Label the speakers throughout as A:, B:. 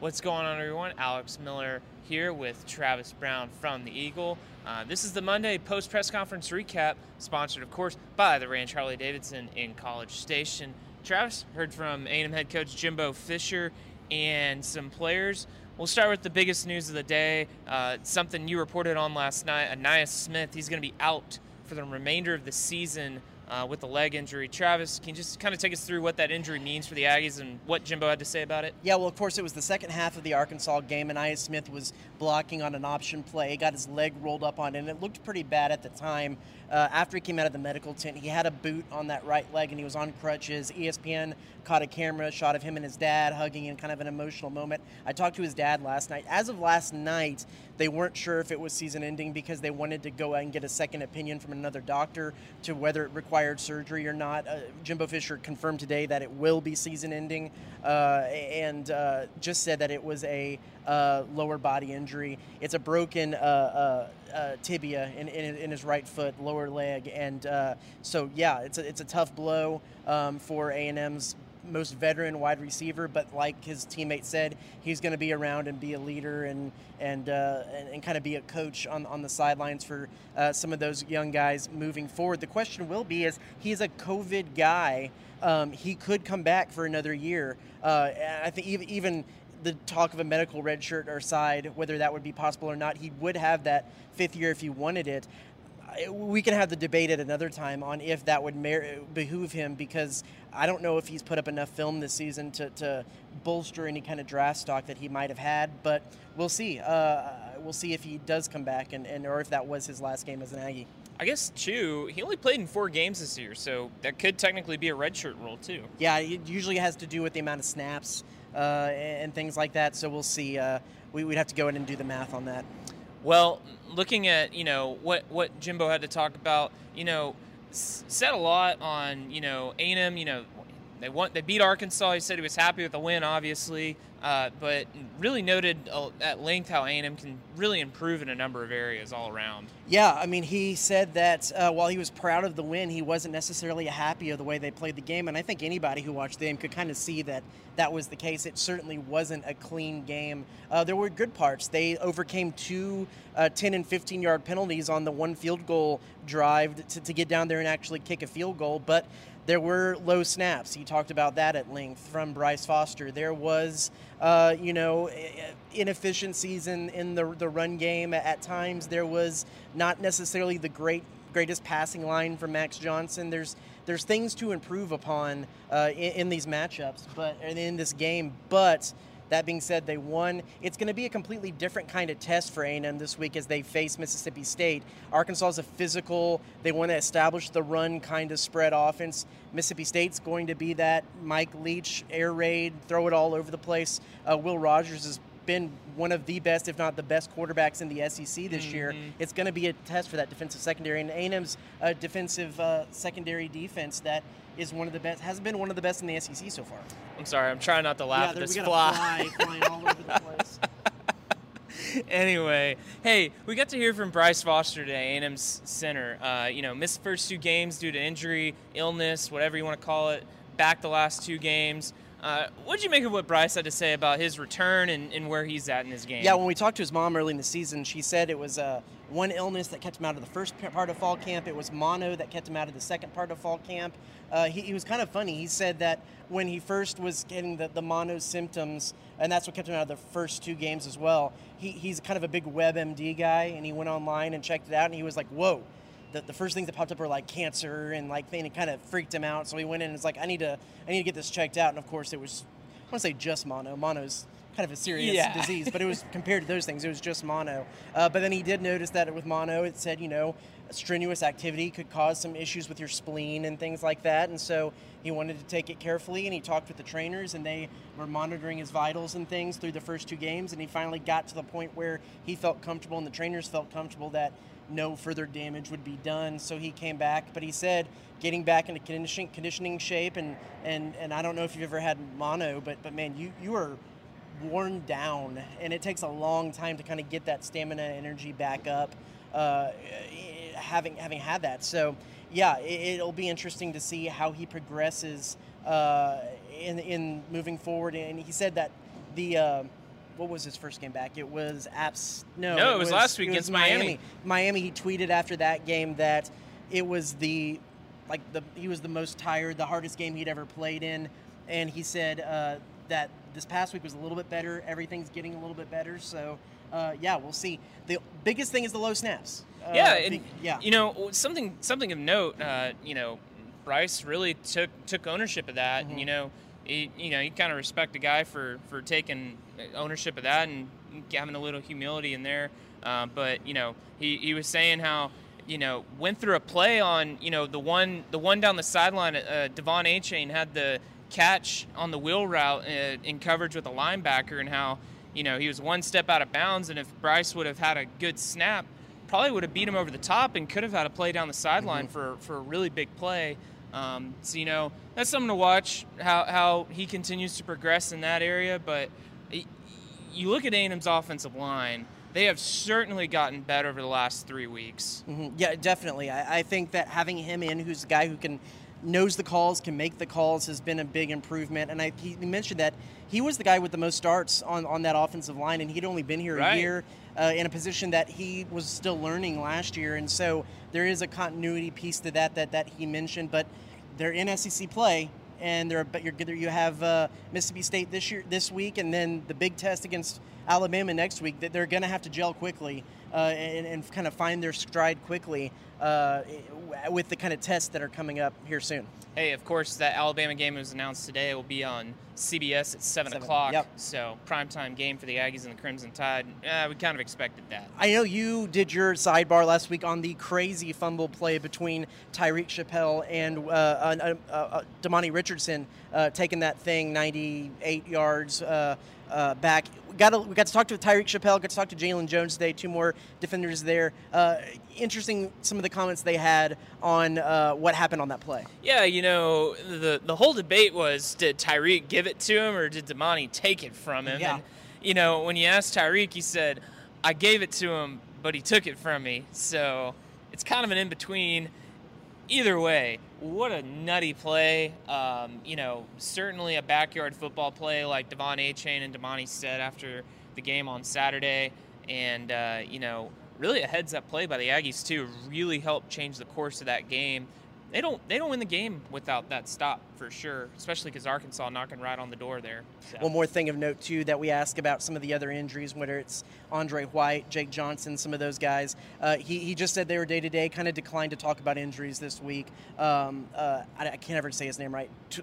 A: What's going on, everyone? Alex Miller here with Travis Brown from the Eagle. Uh, this is the Monday post press conference recap, sponsored, of course, by the Ranch Harley Davidson in College Station. Travis heard from A&M head coach Jimbo Fisher and some players. We'll start with the biggest news of the day. Uh, something you reported on last night. Ainias Smith, he's going to be out for the remainder of the season uh, with the leg injury. Travis, can you just kind of take us through what that injury means for the Aggies and what Jimbo had to say about it?
B: Yeah, well, of course, it was the second half of the Arkansas game, and Ainias Smith was blocking on an option play. He got his leg rolled up on it, and it looked pretty bad at the time. Uh, after he came out of the medical tent, he had a boot on that right leg, and he was on crutches. ESPN caught a camera shot of him and his dad hugging in kind of an emotional moment. I talked to his dad last night. As of last night, they weren't sure if it was season ending because they wanted to go and get a second opinion from another doctor to whether it required surgery or not. Uh, Jimbo Fisher confirmed today that it will be season ending uh, and uh, just said that it was a uh, lower body injury. It's a broken tibia in, in, in, his right foot, lower leg, and so yeah, it's a, it's a tough blow um, for A&M's most veteran wide receiver, but like his teammate said, he's going to be around and be a leader and and uh, and, and kind of be a coach on on the sidelines for uh, some of those young guys moving forward. The question will be: is he's a COVID guy? Um, he could come back for another year. Uh, I think even even the talk of a medical red shirt or side, whether that would be possible or not, he would have that fifth year if he wanted it we can have the debate at another time on if that would mer- behoove him because I don't know if he's put up enough film this season to, to bolster any kind of draft stock that he might have had, but we'll see. Uh, we'll see if he does come back and, and or if that was his last game as an Aggie.
A: I guess too. He only played in four games this year, so that could technically be a redshirt rule too.
B: Yeah, it usually has to do with the amount of snaps uh, and things like that. So we'll see. Uh, we, would have to go in and do the math on that.
A: Well, looking at you know what what Jimbo had to talk about, you know, said a lot on you know A&M. You know, they want they beat Arkansas. He said he was happy with the win, obviously, uh, but really noted uh, at length how A&M can really improve in a number of areas all around.
B: Yeah, I mean, he said that uh, while he was proud of the win, he wasn't necessarily happy of the way they played the game, and I think anybody who watched the game could kind of see that that was the case. It certainly wasn't a clean game. Uh, there were good parts. They overcame two uh, 10 and 15 yard penalties on the one field goal drive to, to get down there and actually kick a field goal, but there were low snaps. He talked about that at length from Bryce Foster. There was, uh, you know, inefficiencies in, in the, the run game at times. There was not necessarily the great greatest passing line from Max Johnson. There's there's things to improve upon uh, in, in, these matchups, but in this game. But that being said, they won. It's going to be a completely different kind of test for A&M this week as they face Mississippi State. Arkansas is a physical. They want to establish the run kind of spread offense. Mississippi State's going to be that Mike Leach air raid, throw it all over the place. Uh, Will Rogers has been one of the best, if not the best, quarterbacks in the SEC this mm-hmm. year. It's going to be a test for that defensive secondary, and A&M's uh, defensive uh, secondary defense that is one of the best, has been one of the best in the SEC so far.
A: I'm sorry, I'm trying not to laugh
B: yeah,
A: at this
B: fly. fly flying all over the place.
A: anyway, hey, we got to hear from Bryce Foster today, A&M's center. Uh, you know, missed first two games due to injury, illness, whatever you want to call it. Back the last two games. Uh, what did you make of what Bryce had to say about his return and, and, where he's at in his game?
B: Yeah, when we talked to his mom early in the season, she said it was uh, one illness that kept him out of the first part of fall camp. It was mono that kept him out of the second part of fall camp. Uh, he, he, was kind of funny. He said that when he first was getting the, the mono symptoms, and that's what kept him out of the first two games as well, he, he's kind of a big WebMD guy, and he went online and checked it out, and he was like, whoa the, the first things that popped up were like cancer and like thing. It kind of freaked him out. So he went in and was like, I need to, I need to get this checked out. And of course, it was, I want to say just mono. Mono's kind of a serious yeah. disease, but it was compared to those things, it was just mono. Uh, but then he did notice that with mono, it said, you know, strenuous activity could cause some issues with your spleen and things like that. And so he wanted to take it carefully and he talked with the trainers and they were monitoring his vitals and things through the first two games. And he finally got to the point where he felt comfortable and the trainers felt comfortable that no further damage would be done. So he came back, but he said getting back into conditioning, conditioning shape and, and, and I don't know if you've ever had mono, but, but man, you, you are worn down and it takes a long time to kind of get that stamina energy back up uh, having having had that so yeah it, will be interesting to see how he progresses uh, in, in moving forward and he said that the uh, what was his first game back? It was Apps. No,
A: No, it was last week against Miami.
B: Miami. He tweeted after that game that it was the like the he was the most tired, the hardest game he'd ever played in, and he said uh, that this past week was a little bit better. Everything's getting a little bit better. So uh, yeah, we'll see. The biggest thing is the low snaps. Uh,
A: yeah, and
B: be- yeah.
A: you know something something of note. Uh, you know, Bryce really took took ownership of that.
B: Mhm.
A: And, you know, he, you know, you kind of respect a guy for for taking ownership of that and having a little humility in there. Uh, but you know, he, he was saying how you know went through a play on you know the one the one down the sideline. Uh, De'Von Achane had the catch on the wheel route uh, in coverage with a linebacker, and how you know he was one step out of bounds, and if Bryce would have had a good snap, probably would have beat him over the top and could have had a play down the sideline
B: Mhm.
A: for for a really big play. Um, so you know that's something to watch how how he continues to progress in that area. But y- you look at A&M's offensive line; they have certainly gotten better over the last three weeks.
B: Mhm. Yeah, definitely. I, I think that having him in, who's a guy who can knows the calls, can make the calls, has been a big improvement. And I, he mentioned that he was the guy with the most starts on, on that offensive line, and he'd only been here
A: Right.
B: a year uh, in a position that he was still learning last year. And so there is a continuity piece to that that, that he mentioned. But they're in SEC play. And they're, but you're, good. you have uh, Mississippi State this year, this week, and then the big test against Alabama next week. That they're going to have to gel quickly uh, and, and kind of find their stride quickly uh, with the kind of tests that are coming up here soon.
A: Hey, of course, that Alabama game was announced today. It will be on CBS at seven,
B: Seven,
A: o'clock.
B: yep.
A: So primetime game for the Aggies and the Crimson Tide. Uh, we kind of expected that.
B: I know you did your sidebar last week on the crazy fumble play between Tyreek Chappelle and uh, uh, uh, uh, Demani Richardson, uh, taking that thing 98 yards uh, back. We got, to, we got to talk to Tyreek Chappelle, got to talk to Jaylon Jones today, two more defenders there. Uh, interesting some of the comments they had on uh, what happened on that play.
A: Yeah, you know, the the whole debate was did Tyreek give it to him or did Demani take it from him?
B: Yeah.
A: And you know, when you asked Tyreek, he said, "I gave it to him, but he took it from me." So it's kind of an in between. Either way, what a nutty play. Um, you know, certainly a backyard football play like De'Von Achane and Demani said after the game on Saturday. And, uh, you know, really a heads up play by the Aggies, too, really helped change the course of that game. They don't they don't win the game without that stop for sure, especially because Arkansas knocking right on the door there. So.
B: One more thing of note too that we ask about some of the other injuries, whether it's Andre White, Jake Johnson, some of those guys. Uh, he, he just said they were day to day. Kind of declined to talk about injuries this week. Um, uh, I, I can't ever say his name right. Tu-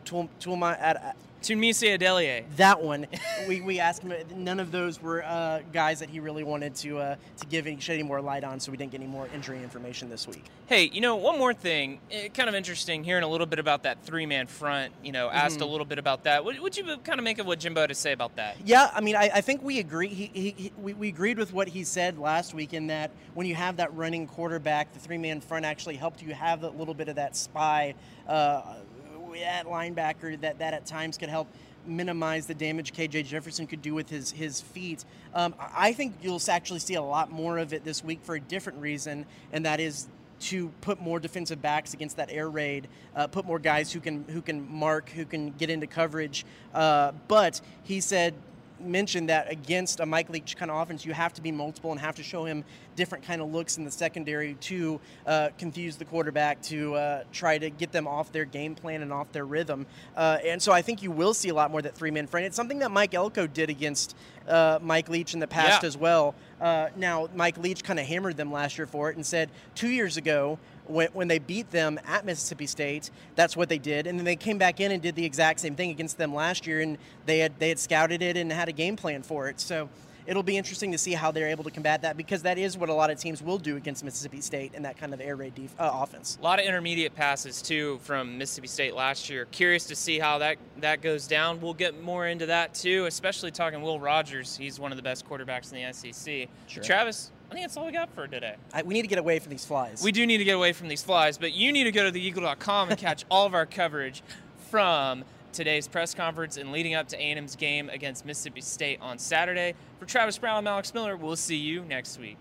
B: Tu- Tuama- Ad- Ad-
A: Tunmise Adeleye.
B: that one, we, we asked him. None of those were uh, guys that he really wanted to uh, to give any, shed any more light on, so we didn't get any more injury information this week.
A: Hey, you know, one more thing. Eh, kind of interesting hearing a little bit about that three man front. You know, asked a
B: Mhm.
A: little bit about that. What would you kind of make of what Jimbo had to say about that?
B: Yeah, I mean, I, I think we agree. He, he, he, we, we agreed with what he said last week in that when you have that running quarterback, the three man front actually helped you have a little bit of that spy uh, at linebacker that, that at times could help minimize the damage KJ Jefferson could do with his his feet. Um, I think you'll actually see a lot more of it this week for a different reason, and that is to put more defensive backs against that air raid, uh, put more guys who can who can mark, who can get into coverage. Uh, but he said mentioned that against a Mike Leach kind of offense, you have to be multiple and have to show him different kind of looks in the secondary to uh, confuse the quarterback, to uh, try to get them off their game plan and off their rhythm. Uh, and so I think you will see a lot more that three man front. It's something that Mike Elko did against uh, Mike Leach in the past
A: Yeah.
B: as well. Uh, now, Mike Leach kind of hammered them last year for it and said two years ago, when, when they beat them at Mississippi State, that's what they did, and then they came back in and did the exact same thing against them last year, and they had they had scouted it and had a game plan for it. So it'll be interesting to see how they're able to combat that because that is what a lot of teams will do against Mississippi State and that kind of air raid def- uh, offense.
A: A lot of intermediate passes too from Mississippi State last year. Curious to see how that that goes down. We'll get more into that too, especially talking Will Rogers. He's one of the best quarterbacks in the SEC.
B: Sure.
A: Travis, I think that's all we got for today.
B: I, we need to get away from these flies.
A: We do need to get away from these flies, but you need to go to theeagle.com and catch all of our coverage from today's press conference and leading up to A&M's game against Mississippi State on Saturday. For Travis Brown and Alex Miller, we'll see you next week.